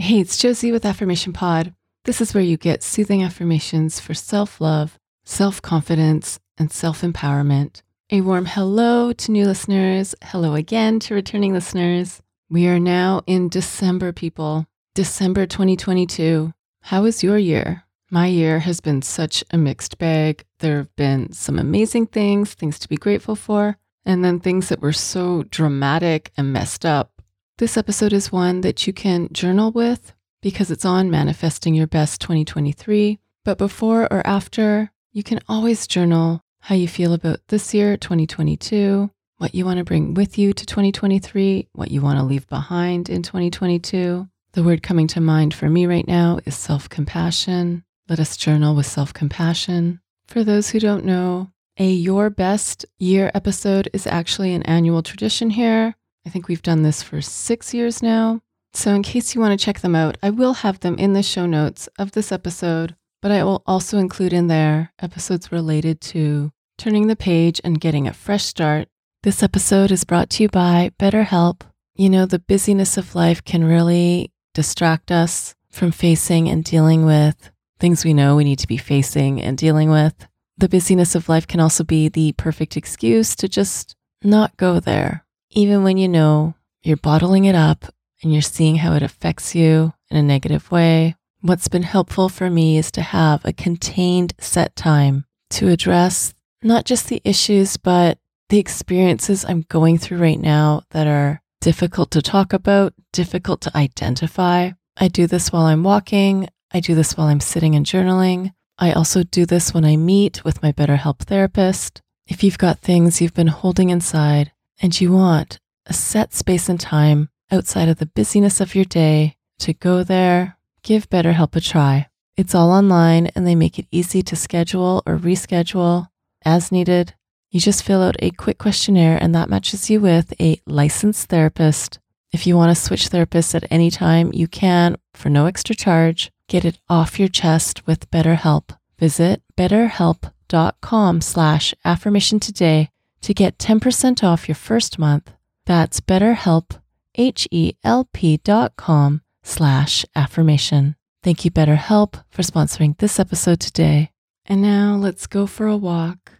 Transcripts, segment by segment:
Hey, it's Josie with Affirmation Pod. This is where you get soothing affirmations for self love, self confidence, and self empowerment. A warm hello to new listeners. Hello again to returning listeners. We are now in December, people. December 2022. How is your year? My year has been such a mixed bag. There have been some amazing things, things to be grateful for, and then things that were so dramatic and messed up this episode is one that you can journal with because it's on Manifesting Your Best 2023. But before or after, you can always journal how you feel about this year, 2022, what you want to bring with you to 2023, what you want to leave behind in 2022. The word coming to mind for me right now is self compassion. Let us journal with self compassion. For those who don't know, a Your Best Year episode is actually an annual tradition here. I think we've done this for six years now. So, in case you want to check them out, I will have them in the show notes of this episode, but I will also include in there episodes related to turning the page and getting a fresh start. This episode is brought to you by BetterHelp. You know, the busyness of life can really distract us from facing and dealing with things we know we need to be facing and dealing with. The busyness of life can also be the perfect excuse to just not go there even when you know you're bottling it up and you're seeing how it affects you in a negative way, what's been helpful for me is to have a contained set time to address not just the issues, but the experiences I'm going through right now that are difficult to talk about, difficult to identify. I do this while I'm walking. I do this while I'm sitting and journaling. I also do this when I meet with my BetterHelp therapist. If you've got things you've been holding inside and you want a set space and time outside of the busyness of your day to go there, give BetterHelp a try. It's all online and they make it easy to schedule or reschedule as needed. You just fill out a quick questionnaire and that matches you with a licensed therapist. If you want to switch therapists at any time, you can for no extra charge. Get it off your chest with BetterHelp. Visit betterhelp.com slash affirmation today to get 10% off your first month. That's betterhelp, H-E-L-P dot com slash affirmation. Thank you, BetterHelp, for sponsoring this episode today. And now let's go for a walk.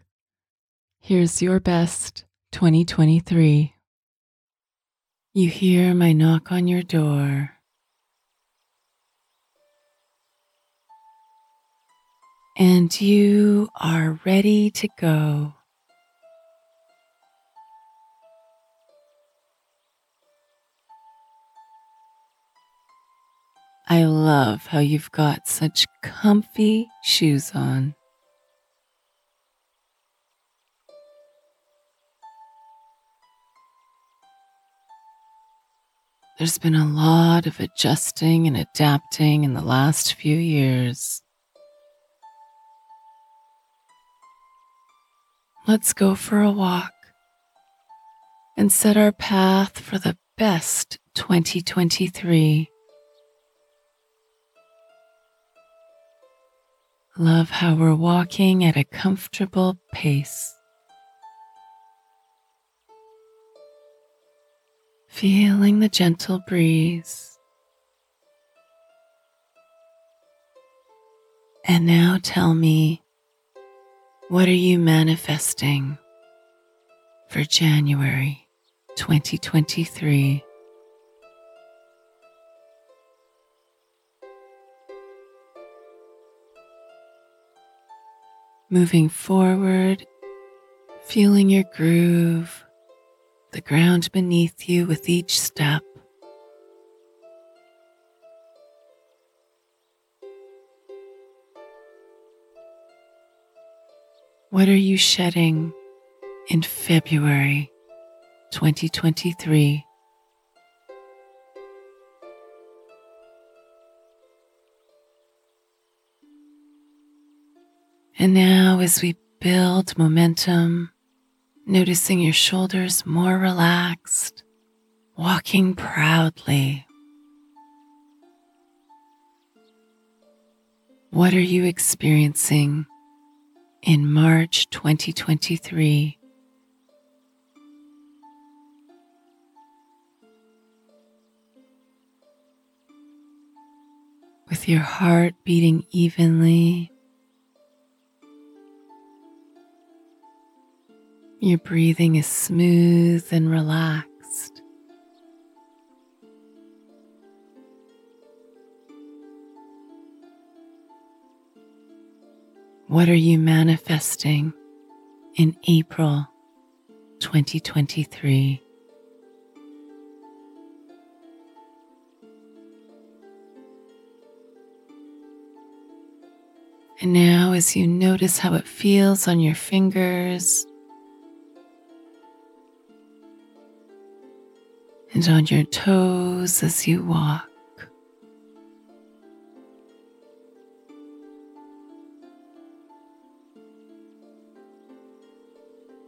Here's your best 2023. You hear my knock on your door. And you are ready to go. I love how you've got such comfy shoes on. There's been a lot of adjusting and adapting in the last few years. Let's go for a walk and set our path for the best 2023. Love how we're walking at a comfortable pace. Feeling the gentle breeze. And now tell me, what are you manifesting for January 2023? Moving forward, feeling your groove, the ground beneath you with each step. What are you shedding in February 2023? And now, as we build momentum, noticing your shoulders more relaxed, walking proudly. What are you experiencing in March 2023? With your heart beating evenly Your breathing is smooth and relaxed. What are you manifesting in April 2023? And now, as you notice how it feels on your fingers and on your toes as you walk.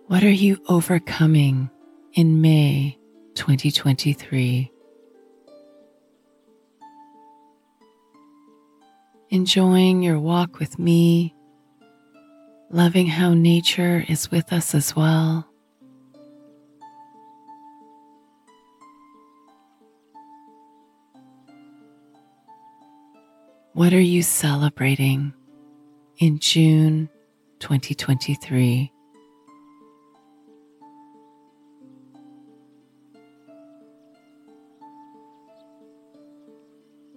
What are you overcoming in May 2023? Enjoying your walk with me, loving how nature is with us as well. What are you celebrating in June 2023?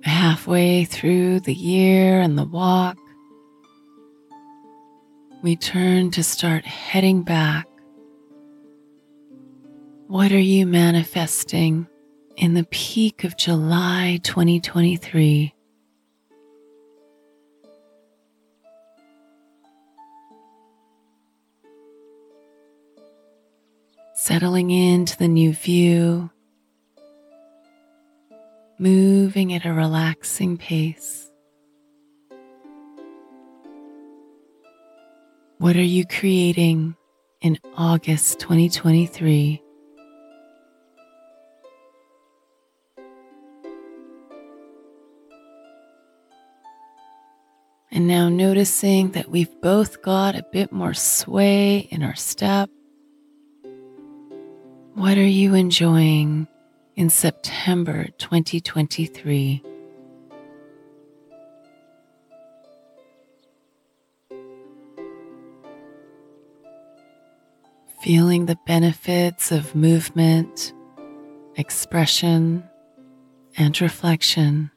Halfway through the year and the walk, we turn to start heading back. What are you manifesting in the peak of July 2023? Settling into the new view, moving at a relaxing pace. What are you creating in August 2023? And now noticing that we've both got a bit more sway in our step what are you enjoying in September 2023? Feeling the benefits of movement, expression, and reflection.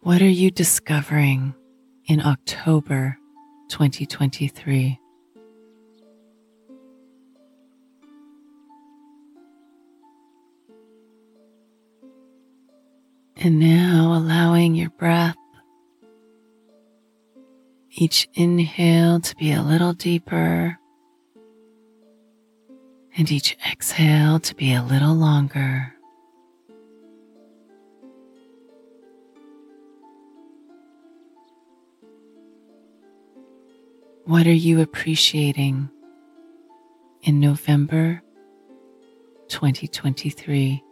What are you discovering? In October 2023. And now allowing your breath, each inhale to be a little deeper, and each exhale to be a little longer. What are you appreciating in November 2023?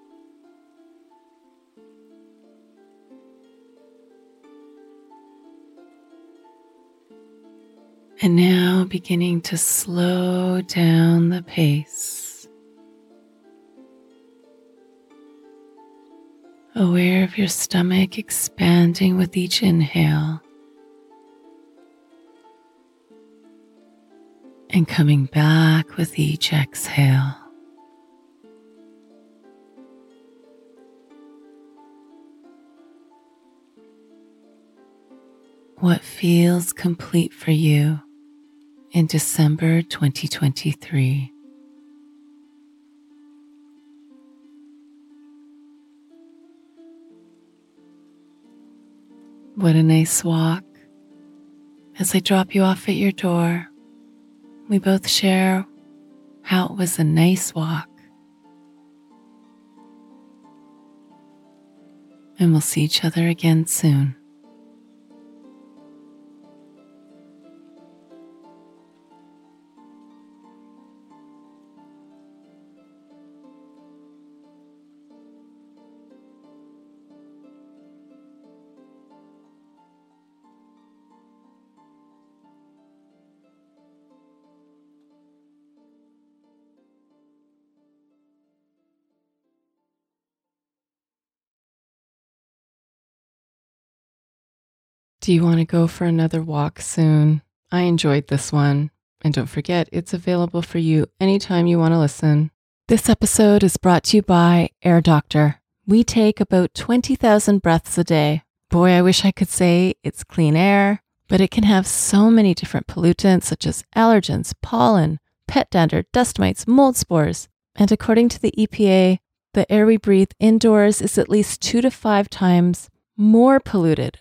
And now beginning to slow down the pace. Aware of your stomach expanding with each inhale. And coming back with each exhale. What feels complete for you in December 2023? What a nice walk as I drop you off at your door we both share how it was a nice walk. And we'll see each other again soon. Do you want to go for another walk soon? I enjoyed this one. And don't forget, it's available for you anytime you want to listen. This episode is brought to you by Air Doctor. We take about 20,000 breaths a day. Boy, I wish I could say it's clean air, but it can have so many different pollutants such as allergens, pollen, pet dander, dust mites, mold spores. And according to the EPA, the air we breathe indoors is at least two to five times more polluted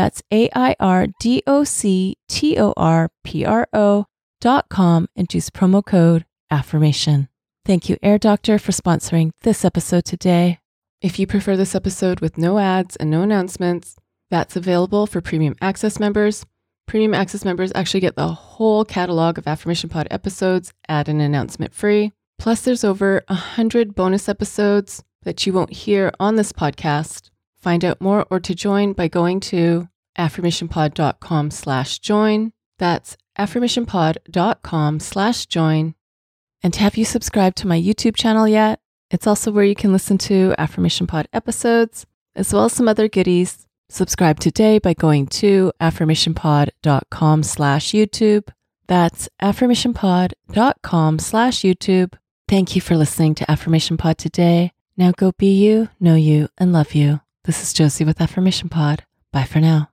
that's A I R D O C T O R P R O dot com and use promo code AFFIRMATION. Thank you, Air Doctor, for sponsoring this episode today. If you prefer this episode with no ads and no announcements, that's available for Premium Access members. Premium Access members actually get the whole catalog of Affirmation Pod episodes at an announcement free. Plus, there's over 100 bonus episodes that you won't hear on this podcast Find out more or to join by going to affirmationpod.com slash join. That's affirmationpod.com slash join. And have you subscribed to my YouTube channel yet? It's also where you can listen to Affirmation Pod episodes, as well as some other goodies. Subscribe today by going to affirmationpod.com slash YouTube. That's affirmationpod.com slash YouTube. Thank you for listening to Affirmation Pod today. Now go be you, know you, and love you. This is Josie with Affirmation Pod. Bye for now.